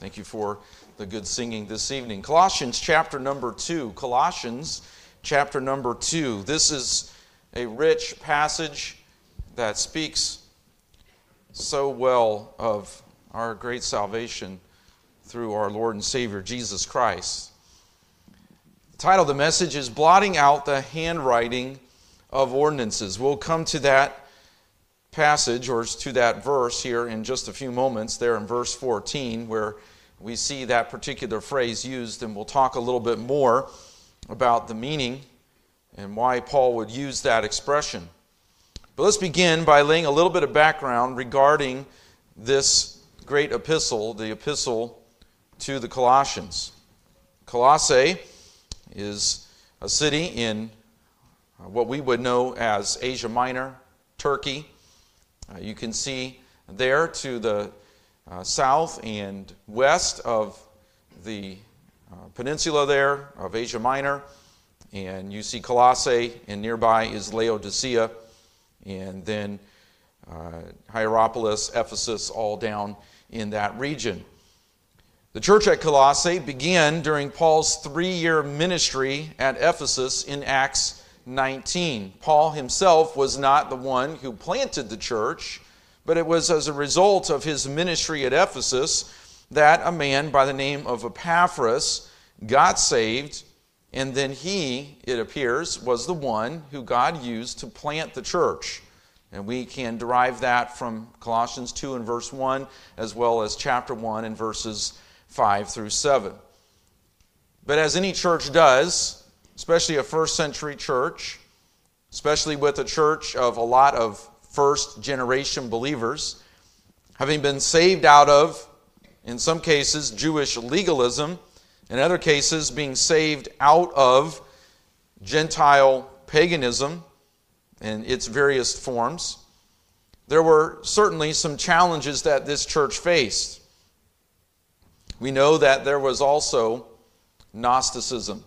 Thank you for the good singing this evening. Colossians chapter number 2. Colossians chapter number 2. This is a rich passage that speaks so well of our great salvation through our Lord and Savior Jesus Christ. The title of the message is Blotting Out the Handwriting of Ordinances. We'll come to that passage or to that verse here in just a few moments, there in verse 14, where we see that particular phrase used, and we'll talk a little bit more about the meaning and why Paul would use that expression. But let's begin by laying a little bit of background regarding this great epistle, the epistle to the Colossians. Colossae is a city in uh, what we would know as Asia Minor, Turkey. Uh, you can see there to the uh, south and west of the uh, peninsula there of Asia Minor, and you see Colossae, and nearby is Laodicea, and then uh, Hierapolis, Ephesus, all down in that region. The church at Colossae began during Paul's three year ministry at Ephesus in Acts 19. Paul himself was not the one who planted the church, but it was as a result of his ministry at Ephesus that a man by the name of Epaphras got saved, and then he, it appears, was the one who God used to plant the church. And we can derive that from Colossians 2 and verse 1, as well as chapter 1 and verses 5 through 7. But as any church does, especially a first century church, especially with a church of a lot of first generation believers, having been saved out of, in some cases, Jewish legalism, in other cases, being saved out of Gentile paganism in its various forms. There were certainly some challenges that this church faced. We know that there was also Gnosticism.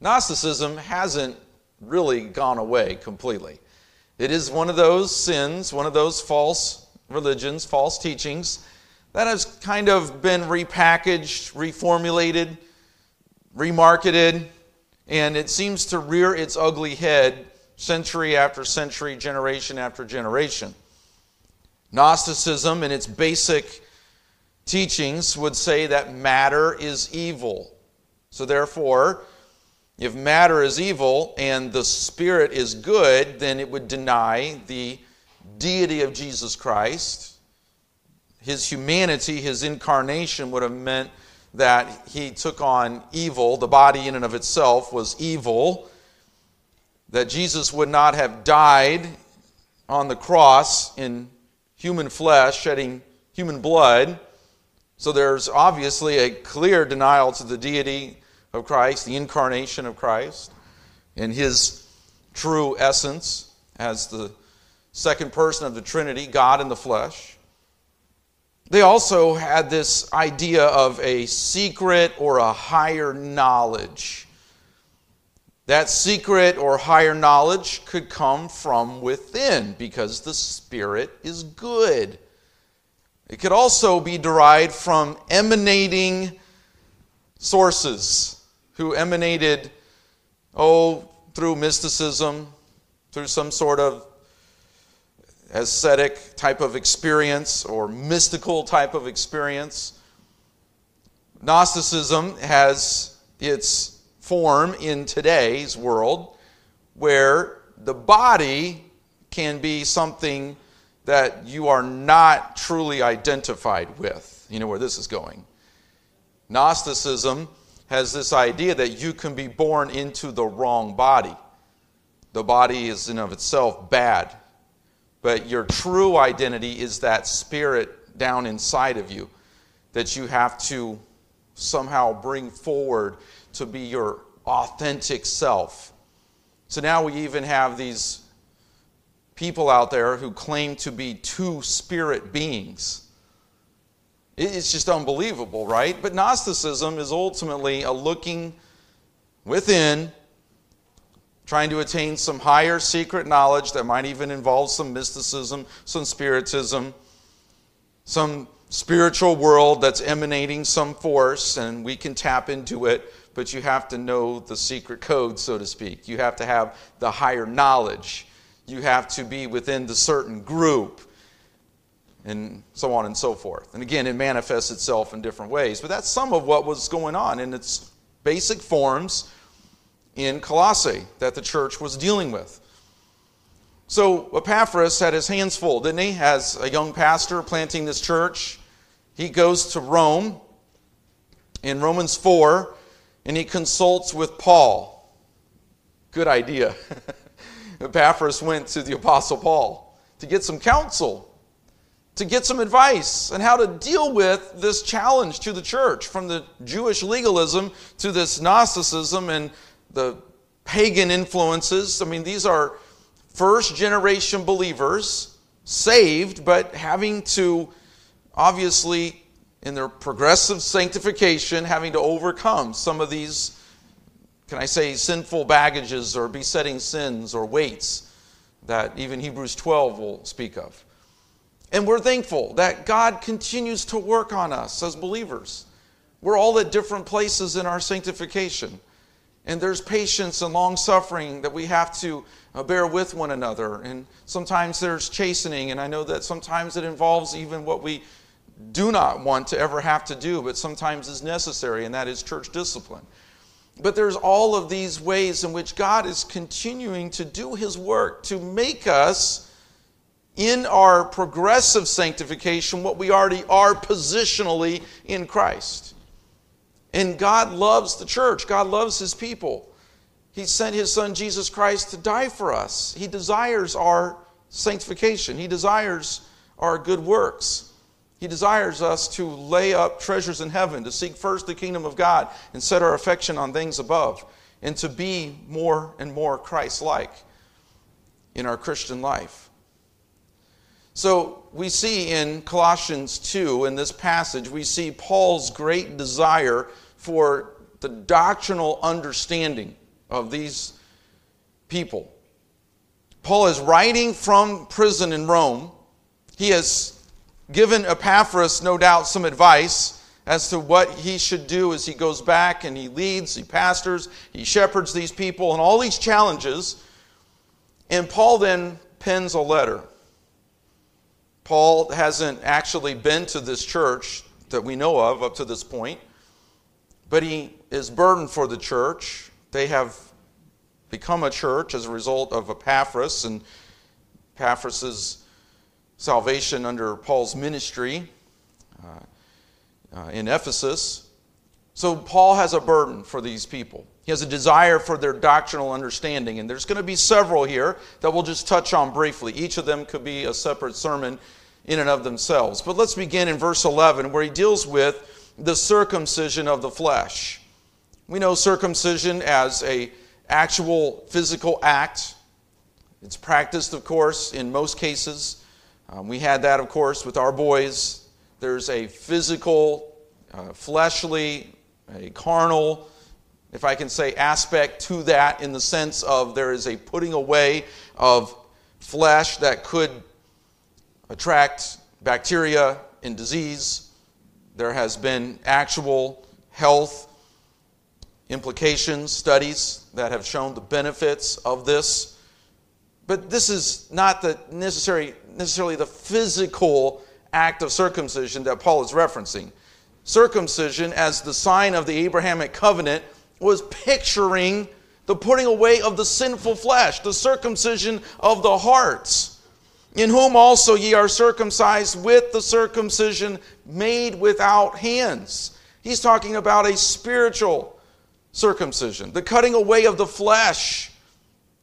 Gnosticism hasn't really gone away completely. It is one of those sins, one of those false religions, false teachings that has kind of been repackaged, reformulated, remarketed, and it seems to rear its ugly head century after century, generation after generation. Gnosticism, in its basic teachings, would say that matter is evil. So, therefore, if matter is evil and the spirit is good, then it would deny the deity of Jesus Christ. His humanity, his incarnation would have meant that he took on evil. The body, in and of itself, was evil. That Jesus would not have died on the cross in human flesh, shedding human blood. So there's obviously a clear denial to the deity of Christ, the incarnation of Christ, and his true essence as the second person of the Trinity, God in the flesh. They also had this idea of a secret or a higher knowledge. That secret or higher knowledge could come from within because the Spirit is good. It could also be derived from emanating sources who emanated, oh, through mysticism, through some sort of ascetic type of experience or mystical type of experience. Gnosticism has its form in today's world where the body can be something that you are not truly identified with. You know where this is going. Gnosticism has this idea that you can be born into the wrong body. The body is in of itself bad, but your true identity is that spirit down inside of you that you have to somehow bring forward to be your authentic self. So now we even have these people out there who claim to be two spirit beings. It's just unbelievable, right? But Gnosticism is ultimately a looking within, trying to attain some higher secret knowledge that might even involve some mysticism, some spiritism, some spiritual world that's emanating some force, and we can tap into it, but you have to know the secret code, so to speak. You have to have the higher knowledge. You have to be within the certain group, and so on and so forth. And again, it manifests itself in different ways, but that's some of what was going on in its basic forms in Colossae that the church was dealing with. So Epaphras had his hands full, didn't he? As a young pastor planting this church, he goes to Rome in Romans 4 and he consults with Paul. Good idea. Epaphras went to the Apostle Paul to get some counsel, to get some advice on how to deal with this challenge to the church from the Jewish legalism to this Gnosticism and the pagan influences. I mean, these are first generation believers, saved, but having to obviously, in their progressive sanctification, having to overcome some of these, can I say, sinful baggages or besetting sins or weights that even Hebrews 12 will speak of. And we're thankful that God continues to work on us as believers. We're all at different places in our sanctification. And there's patience and long suffering that we have to uh, bear with one another. And sometimes there's chastening, and I know that sometimes it involves even what we do not want to ever have to do, but sometimes is necessary, and that is church discipline. But there's all of these ways in which God is continuing to do His work to make us, in our progressive sanctification, what we already are positionally in Christ. And God loves the church, God loves His people. He sent his son Jesus Christ to die for us. He desires our sanctification, he desires our good works. He desires us to lay up treasures in heaven, to seek first the kingdom of God and set our affection on things above, and to be more and more Christ like in our Christian life. So we see in Colossians 2, in this passage, we see Paul's great desire for the doctrinal understanding of these people. Paul is writing from prison in Rome. He has given Epaphras, no doubt, some advice as to what he should do as he goes back and he leads, he pastors, he shepherds these people, and all these challenges. And Paul then pens a letter. Paul hasn't actually been to this church that we know of up to this point, but he is burdened for the church. They have become a church as a result of Epaphras and Epaphras' salvation under Paul's ministry uh, uh, in Ephesus. So Paul has a burden for these people. He has a desire for their doctrinal understanding, and there's going to be several here that we'll just touch on briefly. Each of them could be a separate sermon in and of themselves. But let's begin in verse 11, where he deals with the circumcision of the flesh. We know circumcision as a actual physical act. It's practiced, of course, in most cases. Um, we had that, of course, with our boys. There's a physical, uh, fleshly, a carnal, if I can say, aspect to that in the sense of there is a putting away of flesh that could attract bacteria and disease. There has been actual health implications, studies that have shown the benefits of this. But this is not the necessary, necessarily the physical act of circumcision that Paul is referencing. Circumcision, as the sign of the Abrahamic covenant, was picturing the putting away of the sinful flesh, the circumcision of the hearts, in whom also ye are circumcised with the circumcision made without hands. He's talking about a spiritual circumcision, the cutting away of the flesh,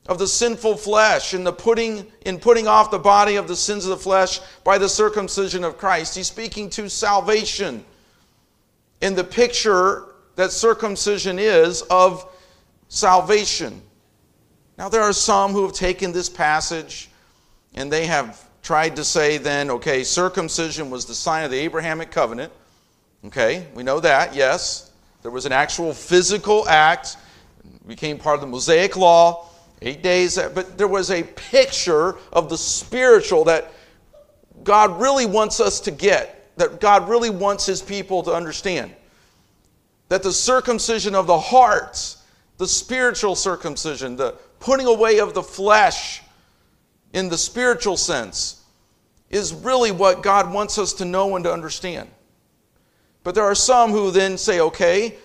of the sinful flesh, and the putting in putting off the body of the sins of the flesh by the circumcision of Christ. He's speaking to salvation in the picture that circumcision is of salvation. Now, there are some who have taken this passage and they have tried to say then, okay, circumcision was the sign of the Abrahamic covenant. Okay, we know that, yes. There was an actual physical act, became part of the Mosaic law, eight days, but there was a picture of the spiritual that God really wants us to get that God really wants his people to understand. That the circumcision of the heart, the spiritual circumcision, the putting away of the flesh in the spiritual sense, is really what God wants us to know and to understand. But there are some who then say, okay,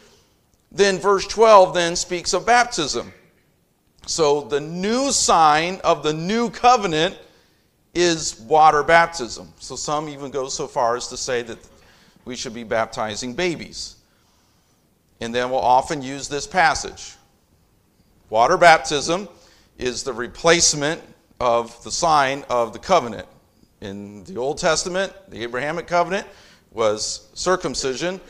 then verse 12 then speaks of baptism. So the new sign of the new covenant is water baptism. So some even go so far as to say that we should be baptizing babies. And then we'll often use this passage. Water baptism is the replacement of the sign of the covenant. In the Old Testament, the Abrahamic covenant was circumcision.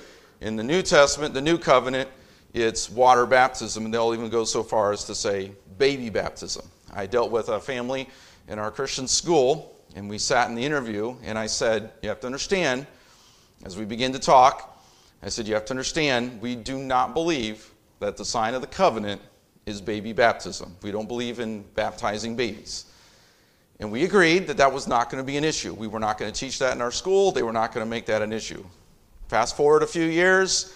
In the New Testament, the new covenant, it's water baptism. And they'll even go so far as to say baby baptism. I dealt with a family in our Christian school, and we sat in the interview, and I said, You have to understand, as we begin to talk, I said, You have to understand, we do not believe that the sign of the covenant is baby baptism. We don't believe in baptizing babies. And we agreed that that was not going to be an issue. We were not going to teach that in our school, they were not going to make that an issue. Fast forward a few years,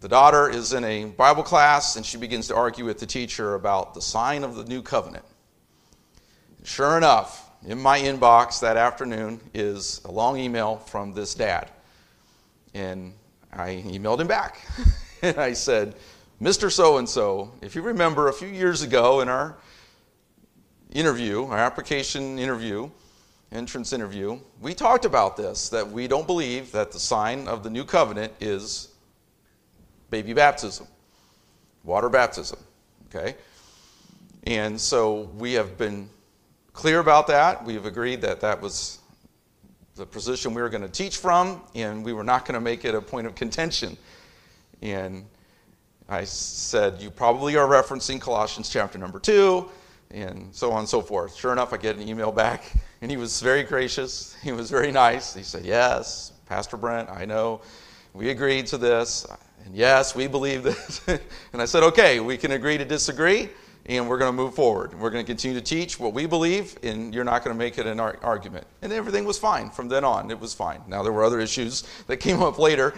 the daughter is in a Bible class and she begins to argue with the teacher about the sign of the new covenant. Sure enough, in my inbox that afternoon is a long email from this dad. And I emailed him back. and I said, Mr. So and so, if you remember a few years ago in our interview, our application interview, entrance interview, we talked about this that we don't believe that the sign of the new covenant is baby baptism, water baptism. Okay? And so we have been clear about that. We have agreed that that was the position we were going to teach from, and we were not going to make it a point of contention. And I said, You probably are referencing Colossians chapter number two, and so on and so forth. Sure enough, I get an email back, and he was very gracious. He was very nice. He said, Yes, Pastor Brent, I know. We agreed to this. And yes, we believe this. and I said, okay, we can agree to disagree, and we're going to move forward. We're going to continue to teach what we believe, and you're not going to make it an argument. And everything was fine from then on. It was fine. Now, there were other issues that came up later,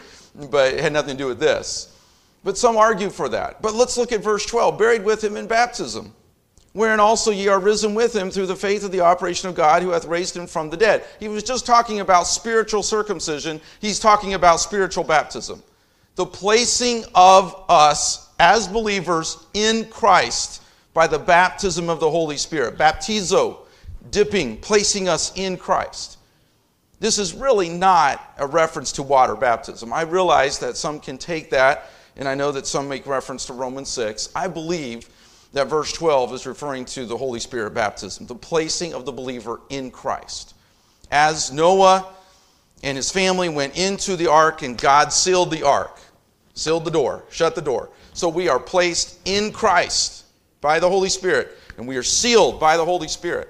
but it had nothing to do with this. But some argue for that. But let's look at verse 12 buried with him in baptism, wherein also ye are risen with him through the faith of the operation of God who hath raised him from the dead. He was just talking about spiritual circumcision, he's talking about spiritual baptism the placing of us as believers in Christ by the baptism of the Holy Spirit. Baptizo, dipping, placing us in Christ. This is really not a reference to water baptism. I realize that some can take that, and I know that some make reference to Romans 6. I believe that verse 12 is referring to the Holy Spirit baptism, the placing of the believer in Christ. As Noah and his family went into the ark, and God sealed the ark sealed the door, shut the door. So we are placed in Christ by the Holy Spirit, and we are sealed by the Holy Spirit.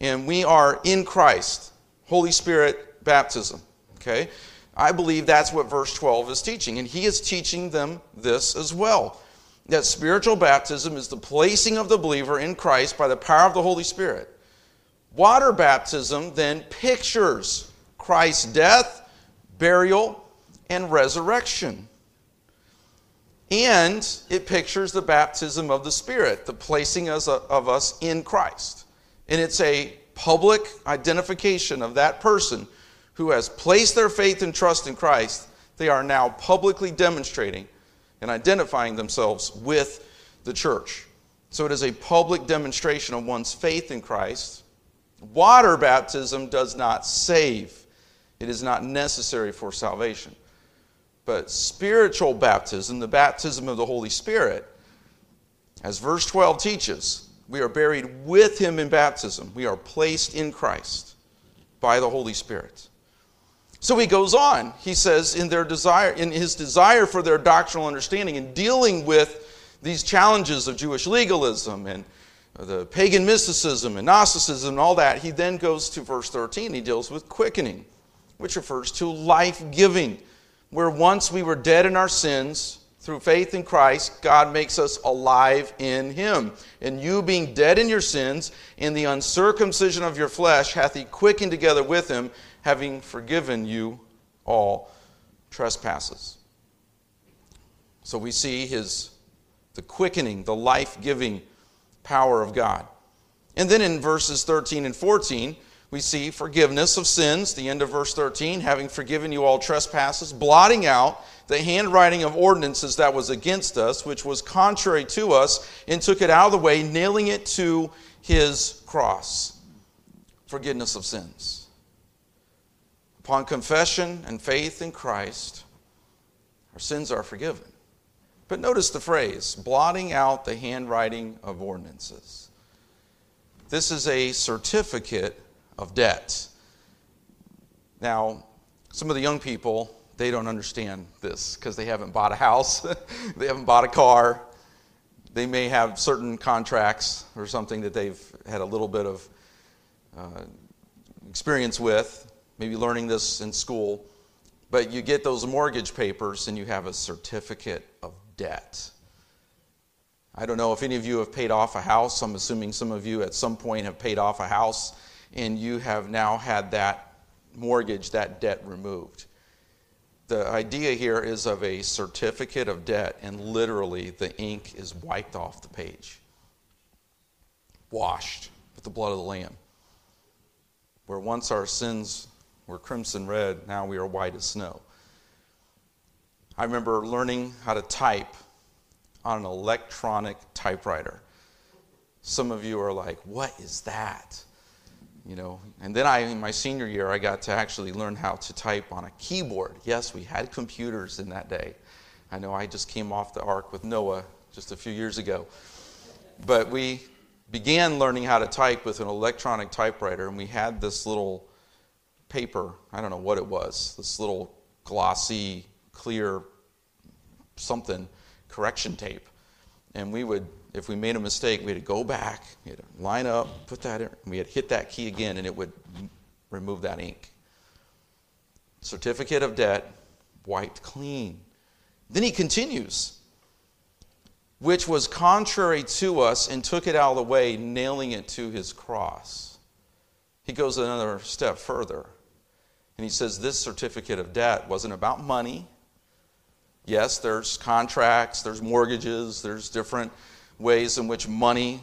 And we are in Christ, Holy Spirit baptism. Okay? I believe that's what verse 12 is teaching. And he is teaching them this as well that spiritual baptism is the placing of the believer in Christ by the power of the Holy Spirit. Water baptism then pictures Christ's death, burial, and resurrection. And it pictures the baptism of the Spirit, the placing of us in Christ. And it's a public identification of that person who has placed their faith and trust in Christ. They are now publicly demonstrating and identifying themselves with the church. So it is a public demonstration of one's faith in Christ. Water baptism does not save, it is not necessary for salvation. But spiritual baptism, the baptism of the Holy Spirit, as verse 12 teaches, we are buried with him in baptism. We are placed in Christ by the Holy Spirit. So he goes on. He says, in their desire, in his desire for their doctrinal understanding in dealing with these challenges of Jewish legalism and the pagan mysticism and Gnosticism and all that, he then goes to verse 13. He deals with quickening, which refers to life giving where once we were dead in our sins, through faith in Christ, God makes us alive in Him. And you, being dead in your sins, in the uncircumcision of your flesh, hath He quickened together with Him, having forgiven you all trespasses. So we see his the quickening, the life-giving power of God. And then in verses 13 and 14, we see forgiveness of sins, the end of verse 13, having forgiven you all trespasses, blotting out the handwriting of ordinances that was against us, which was contrary to us, and took it out of the way, nailing it to his cross. Forgiveness of sins. Upon confession and faith in Christ, our sins are forgiven. But notice the phrase blotting out the handwriting of ordinances. This is a certificate of debt. Now, some of the young people, they don't understand this because they haven't bought a house, they haven't bought a car. They may have certain contracts or something that they've had a little bit of uh, experience with, maybe learning this in school. But you get those mortgage papers and you have a certificate of debt. I don't know if any of you have paid off a house. I'm assuming some of you at some point have paid off a house and you have now had that mortgage, that debt removed. The idea here is of a certificate of debt, and literally the ink is wiped off the page, washed with the blood of the Lamb. Where once our sins were crimson red, now we are white as snow. I remember learning how to type on an electronic typewriter. Some of you are like, what is that? You know, and then I, in my senior year, I got to actually learn how to type on a keyboard. Yes, we had computers in that day. I know I just came off the ark with Noah just a few years ago. But we began learning how to type with an electronic typewriter, and we had this little paper, I don't know what it was, this little glossy, clear something correction tape. And we would if we made a mistake, we had to go back, we had to line up, put that in, we had to hit that key again, and it would remove that ink. Certificate of debt wiped clean. Then he continues, which was contrary to us and took it out of the way, nailing it to his cross. He goes another step further. And he says this certificate of debt wasn't about money. Yes, there's contracts, there's mortgages, there's different ways in which money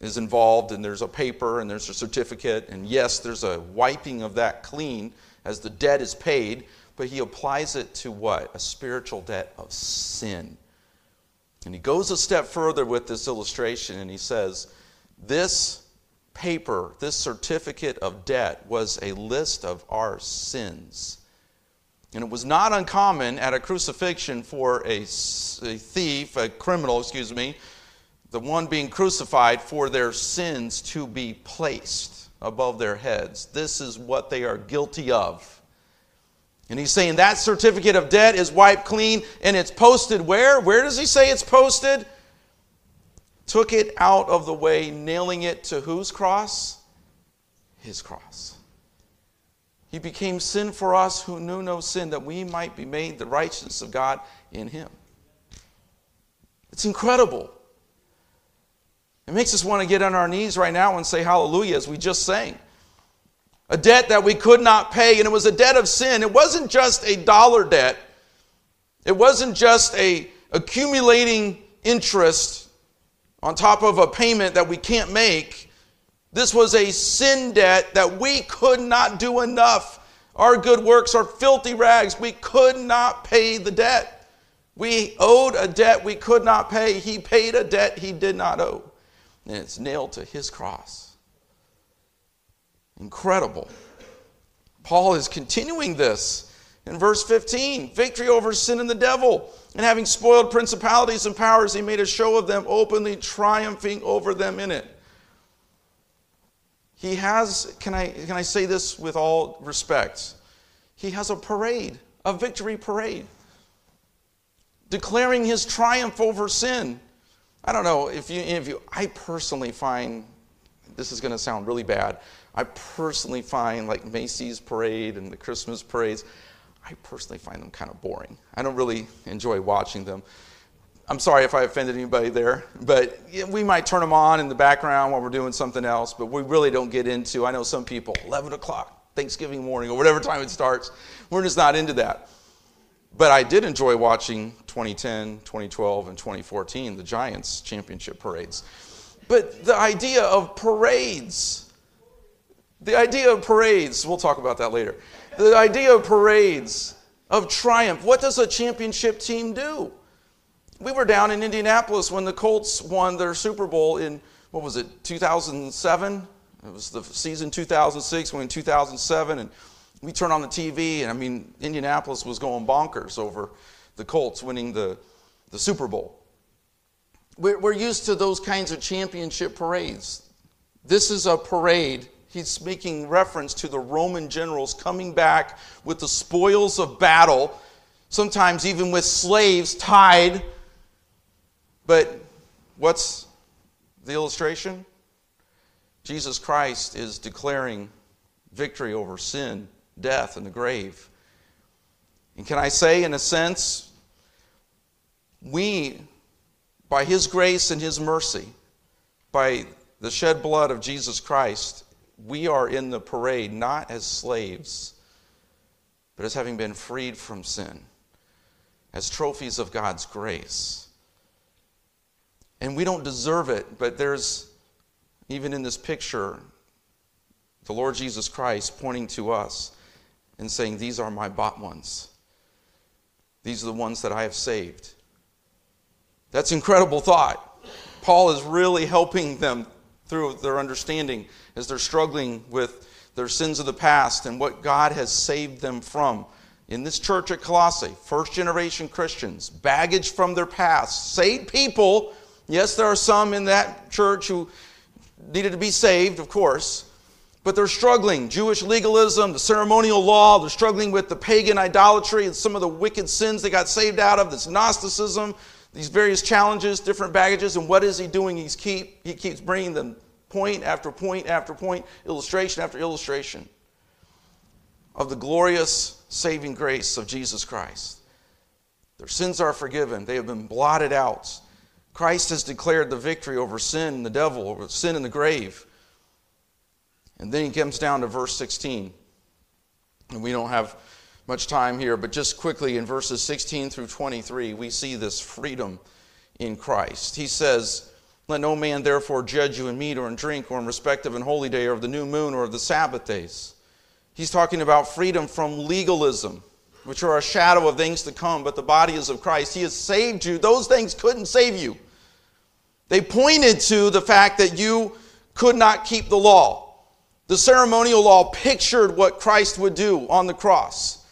is involved, and there's a paper and there's a certificate, and yes, there's a wiping of that clean as the debt is paid, but he applies it to what? A spiritual debt of sin. And he goes a step further with this illustration and he says, This paper, this certificate of debt, was a list of our sins. And it was not uncommon at a crucifixion for a, a thief, a criminal, excuse me, the one being crucified for their sins to be placed above their heads. This is what they are guilty of. And he's saying that certificate of debt is wiped clean and it's posted where? Where does he say it's posted? Took it out of the way, nailing it to whose cross? His cross. He became sin for us who knew no sin, that we might be made the righteousness of God in him. It's incredible. It makes us want to get on our knees right now and say hallelujah as we just sang. A debt that we could not pay, and it was a debt of sin. It wasn't just a dollar debt. It wasn't just a accumulating interest on top of a payment that we can't make. This was a sin debt that we could not do enough. Our good works are filthy rags. We could not pay the debt. We owed a debt we could not pay. He paid a debt he did not owe and it's nailed to his cross. Incredible. Paul is continuing this in verse 15 victory over sin and the devil. And having spoiled principalities and powers, he made a show of them, openly triumphing over them in it. He has, can I, can I say this with all respect? He has a parade, a victory parade, declaring his triumph over sin. I don't know if you, if you, I personally find, this is going to sound really bad. I personally find like Macy's parade and the Christmas parades, I personally find them kind of boring. I don't really enjoy watching them. I'm sorry if I offended anybody there, but we might turn them on in the background while we're doing something else, but we really don't get into, I know some people, 11 o'clock, Thanksgiving morning or whatever time it starts. We're just not into that. But I did enjoy watching 2010, 2012, and 2014, the Giants championship parades. But the idea of parades, the idea of parades, we'll talk about that later. The idea of parades, of triumph, what does a championship team do? We were down in Indianapolis when the Colts won their Super Bowl in, what was it, 2007? It was the season 2006, when in 2007, and we turned on the TV, and I mean, Indianapolis was going bonkers over the Colts winning the, the Super Bowl. We're, we're used to those kinds of championship parades. This is a parade. He's making reference to the Roman generals coming back with the spoils of battle, sometimes even with slaves tied. But what's the illustration? Jesus Christ is declaring victory over sin death and the grave. And can I say, in a sense, we, by His grace and His mercy, by the shed blood of Jesus Christ, we are in the parade not as slaves, but as having been freed from sin, as trophies of God's grace. And we don't deserve it, but there's, even in this picture, the Lord Jesus Christ pointing to us and saying, These are my bought ones. These are the ones that I have saved. That's incredible thought. Paul is really helping them through their understanding as they're struggling with their sins of the past and what God has saved them from. In this church at Colossae, first generation Christians, baggage from their past, saved people. Yes, there are some in that church who needed to be saved, of course, but they're struggling. Jewish legalism, the ceremonial law, they're struggling with the pagan idolatry and some of the wicked sins they got saved out of, this Gnosticism, these various challenges, different baggages. And what is he doing? He's keep, he keeps bringing them point after point after point, illustration after illustration of the glorious saving grace of Jesus Christ. Their sins are forgiven, they have been blotted out. Christ has declared the victory over sin and the devil, over sin and the grave. And then he comes down to verse 16. And we don't have much time here, but just quickly in verses 16 through 23, we see this freedom in Christ. He says, Let no man therefore judge you in meat or in drink or in respect of an holy day or of the new moon or of the Sabbath days. He's talking about freedom from legalism, which are a shadow of things to come, but the body is of Christ. He has saved you. Those things couldn't save you. They pointed to the fact that you could not keep the law. The ceremonial law pictured what Christ would do on the cross.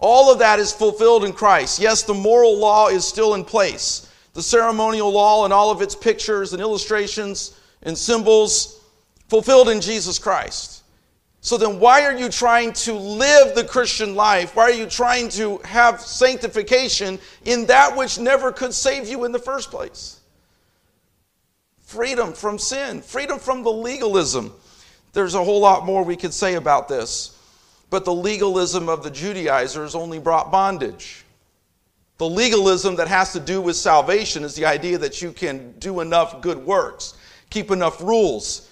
All of that is fulfilled in Christ. Yes, the moral law is still in place. The ceremonial law and all of its pictures and illustrations and symbols fulfilled in Jesus Christ. So then, why are you trying to live the Christian life? Why are you trying to have sanctification in that which never could save you in the first place? Freedom from sin, freedom from the legalism there's a whole lot more we could say about this, but the legalism of the Judaizers only brought bondage. The legalism that has to do with salvation is the idea that you can do enough good works, keep enough rules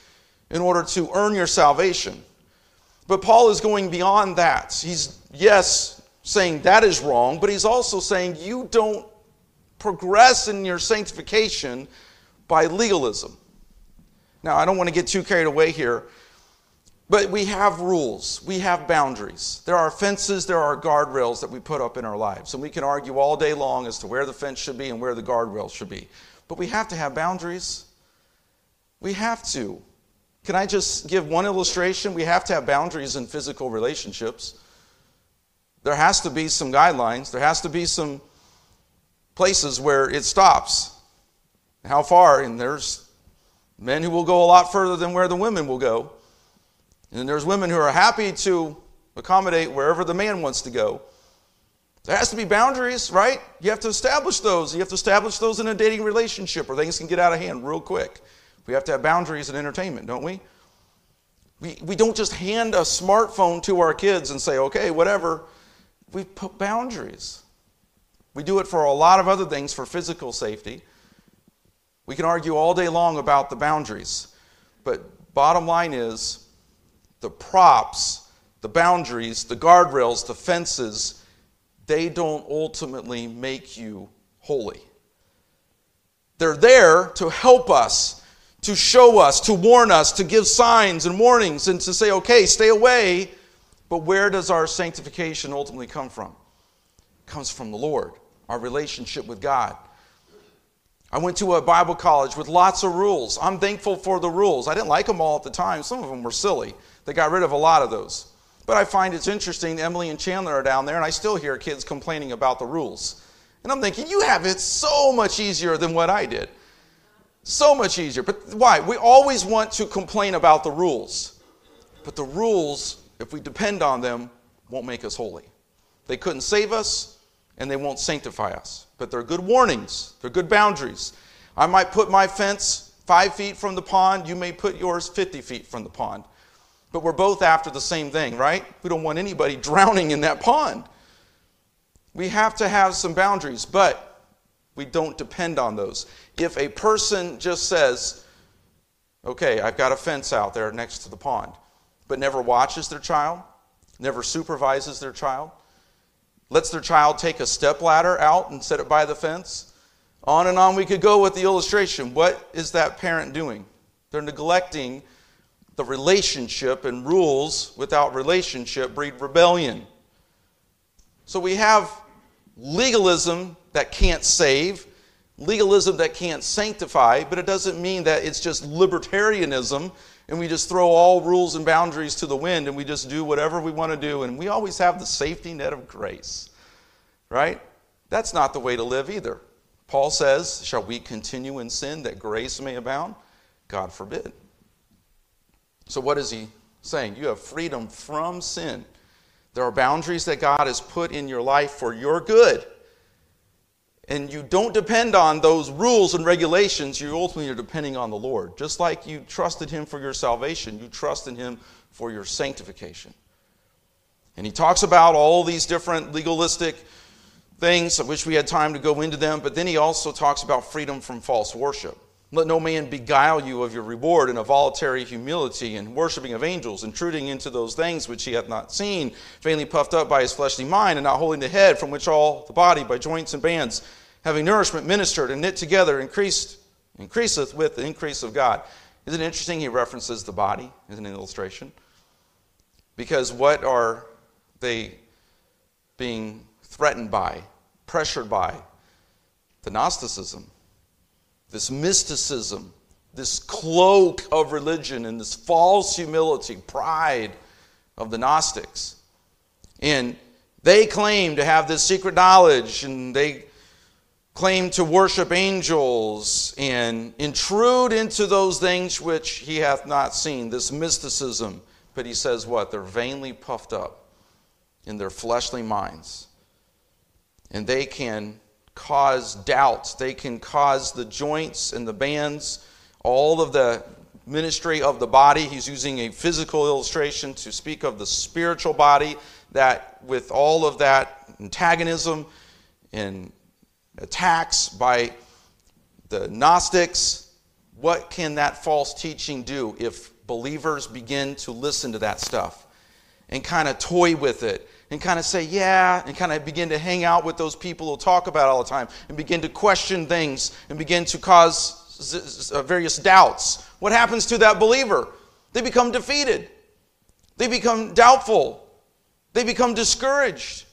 in order to earn your salvation. But Paul is going beyond that. He's, yes, saying that is wrong, but he's also saying you don't progress in your sanctification by legalism. Now, I don't want to get too carried away here, but we have rules, we have boundaries. There are fences, there are guardrails that we put up in our lives. And we can argue all day long as to where the fence should be and where the guardrails should be. But we have to have boundaries. We have to. Can I just give one illustration? We have to have boundaries in physical relationships. There has to be some guidelines, there has to be some places where it stops. How far? And there's men who will go a lot further than where the women will go. And there's women who are happy to accommodate wherever the man wants to go. There has to be boundaries, right? You have to establish those. You have to establish those in a dating relationship or things can get out of hand real quick. We have to have boundaries in entertainment, don't we? We, we don't just hand a smartphone to our kids and say, okay, whatever. We put boundaries. We do it for a lot of other things for physical safety. We can argue all day long about the boundaries. But bottom line is, the props, the boundaries, the guardrails, the fences, they don't ultimately make you holy. They're there to help us, to show us, to warn us, to give signs and warnings, and to say, okay, stay away. But where does our sanctification ultimately come from? It comes from the Lord, our relationship with God. I went to a Bible college with lots of rules. I'm thankful for the rules. I didn't like them all at the time. Some of them were silly. They got rid of a lot of those. But I find it's interesting. Emily and Chandler are down there, and I still hear kids complaining about the rules. And I'm thinking, you have it so much easier than what I did. So much easier. But why? We always want to complain about the rules. But the rules, if we depend on them, won't make us holy. They couldn't save us, and they won't sanctify us. But they're good warnings, they're good boundaries. I might put my fence five feet from the pond, you may put yours 50 feet from the pond. But we're both after the same thing, right? We don't want anybody drowning in that pond. We have to have some boundaries, but we don't depend on those. If a person just says, okay, I've got a fence out there next to the pond, but never watches their child, never supervises their child, lets their child take a step ladder out and set it by the fence, on and on we could go with the illustration. What is that parent doing? They're neglecting the relationship, and rules without relationship breed rebellion. So we have legalism that can't save, legalism that can't sanctify, but it doesn't mean that it's just libertarianism and we just throw all rules and boundaries to the wind and we just do whatever we want to do and we always have the safety net of grace. Right? That's not the way to live either. Paul says, Shall we continue in sin that grace may abound? God forbid. So, what is he saying? You have freedom from sin. There are boundaries that God has put in your life for your good. And you don't depend on those rules and regulations, you ultimately are depending on the Lord. Just like you trusted Him for your salvation, you trust in Him for your sanctification. And he talks about all these different legalistic things. I wish we had time to go into them, but then he also talks about freedom from false worship. Let no man beguile you of your reward in a voluntary humility and worshiping of angels, intruding into those things which he hath not seen, vainly puffed up by his fleshly mind, and not holding the head, from which all the body by joints and bands, having nourishment ministered and knit together, increased, increaseth with the increase of God. Isn't it interesting? He references the body as an illustration. Because what are they being threatened by, pressured by? The Gnosticism this mysticism, this cloak of religion, and this false humility, pride of the Gnostics. And they claim to have this secret knowledge, and they claim to worship angels and intrude into those things which he hath not seen, this mysticism. But he says what? They're vainly puffed up in their fleshly minds. And they can cause doubts. They can cause the joints and the bands, all of the ministry of the body. He's using a physical illustration to speak of the spiritual body that, with all of that antagonism and attacks by the Gnostics, what can that false teaching do if believers begin to listen to that stuff and kind of toy with it and kind of say, yeah, and kind of begin to hang out with those people who talk about all the time and begin to question things and begin to cause uh, various doubts. What happens to that believer? They become defeated, they become doubtful, they become discouraged.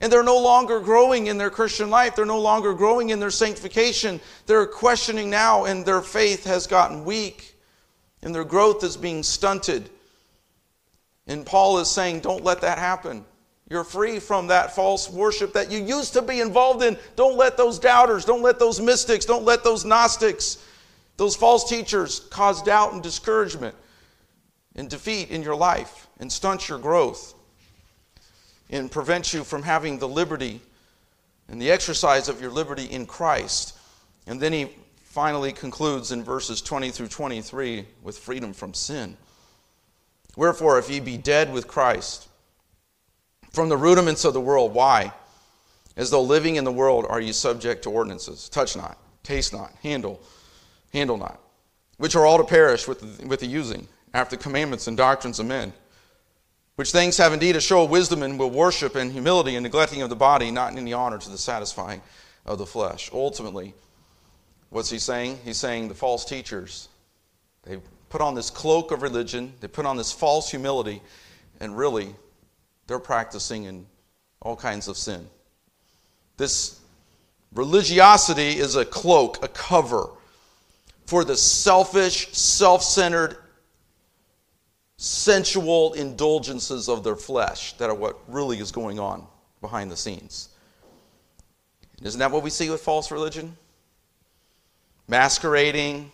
And they're no longer growing in their Christian life. They're no longer growing in their sanctification. They're questioning now, and their faith has gotten weak, and their growth is being stunted. And Paul is saying, don't let that happen. You're free from that false worship that you used to be involved in. Don't let those doubters, don't let those mystics, don't let those Gnostics, those false teachers cause doubt and discouragement and defeat in your life and stunt your growth and prevent you from having the liberty and the exercise of your liberty in Christ. And then he finally concludes in verses 20 through 23 with freedom from sin. Wherefore, if ye be dead with Christ, from the rudiments of the world. Why? As though living in the world are you subject to ordinances. Touch not, taste not, handle, handle not, which are all to perish with with the using, after the commandments and doctrines of men, which things have indeed a show of wisdom and will worship and humility and neglecting of the body, not in any honor to the satisfying of the flesh. Ultimately, what's he saying? He's saying the false teachers, they put on this cloak of religion, they put on this false humility, and really, they're practicing in all kinds of sin. This religiosity is a cloak, a cover for the selfish, self centered, sensual indulgences of their flesh that are what really is going on behind the scenes. Isn't that what we see with false religion? Masquerading,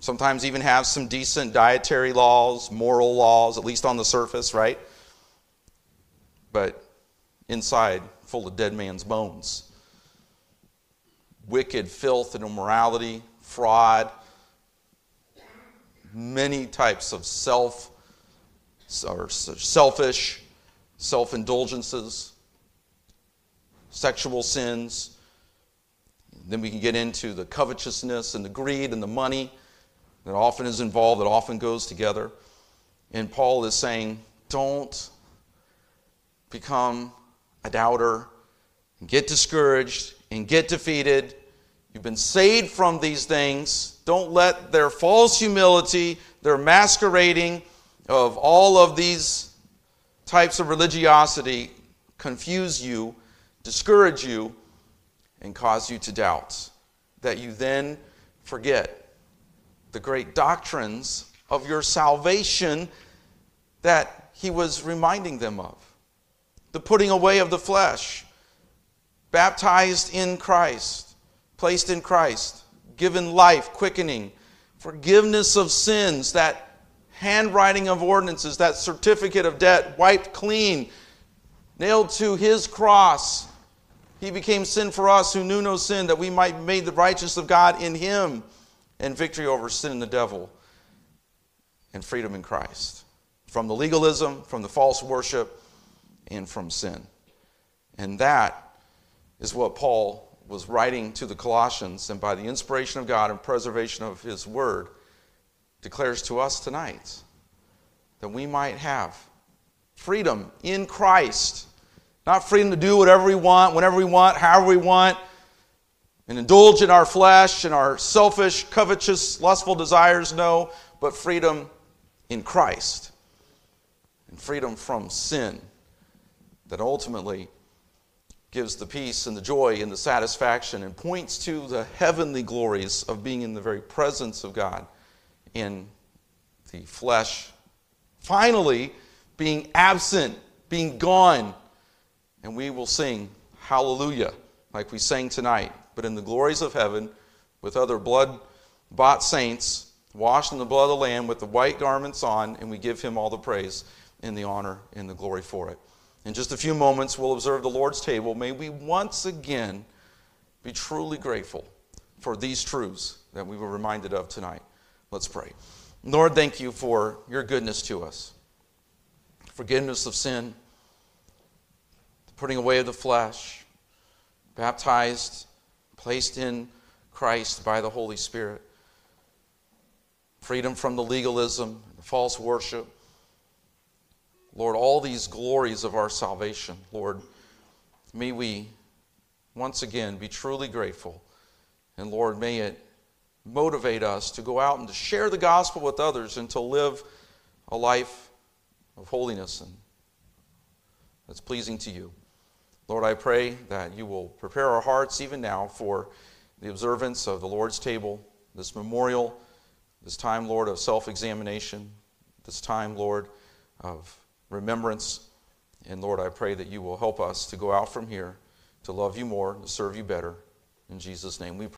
sometimes even have some decent dietary laws, moral laws, at least on the surface, right? But inside, full of dead man's bones. Wicked filth and immorality, fraud, many types of self or selfish self indulgences, sexual sins. Then we can get into the covetousness and the greed and the money that often is involved, that often goes together. And Paul is saying, don't become a doubter and get discouraged and get defeated. You've been saved from these things. Don't let their false humility, their masquerading of all of these types of religiosity confuse you, discourage you, and cause you to doubt. That you then forget the great doctrines of your salvation that he was reminding them of. The putting away of the flesh, baptized in Christ, placed in Christ, given life, quickening, forgiveness of sins, that handwriting of ordinances, that certificate of debt wiped clean, nailed to his cross. He became sin for us who knew no sin, that we might be made the righteousness of God in him, and victory over sin and the devil, and freedom in Christ. From the legalism, from the false worship, and from sin. And that is what Paul was writing to the Colossians, and by the inspiration of God and preservation of his word, declares to us tonight that we might have freedom in Christ. Not freedom to do whatever we want, whenever we want, however we want, and indulge in our flesh and our selfish, covetous, lustful desires, no, but freedom in Christ and freedom from sin that ultimately gives the peace and the joy and the satisfaction and points to the heavenly glories of being in the very presence of God in the flesh. Finally, being absent, being gone. And we will sing hallelujah like we sang tonight, but in the glories of heaven with other blood bought saints, washed in the blood of the Lamb with the white garments on, and we give him all the praise and the honor and the glory for it. In just a few moments, we'll observe the Lord's table. May we once again be truly grateful for these truths that we were reminded of tonight. Let's pray. Lord, thank you for your goodness to us, forgiveness of sin, the putting away of the flesh, baptized, placed in Christ by the Holy Spirit, freedom from the legalism, the false worship Lord, all these glories of our salvation, Lord, may we once again be truly grateful. And Lord, may it motivate us to go out and to share the gospel with others and to live a life of holiness and that's pleasing to you. Lord, I pray that you will prepare our hearts even now for the observance of the Lord's table, this memorial, this time, Lord, of self examination, this time, Lord, of remembrance. And Lord, I pray that you will help us to go out from here to love you more, to serve you better. In Jesus' name we pray.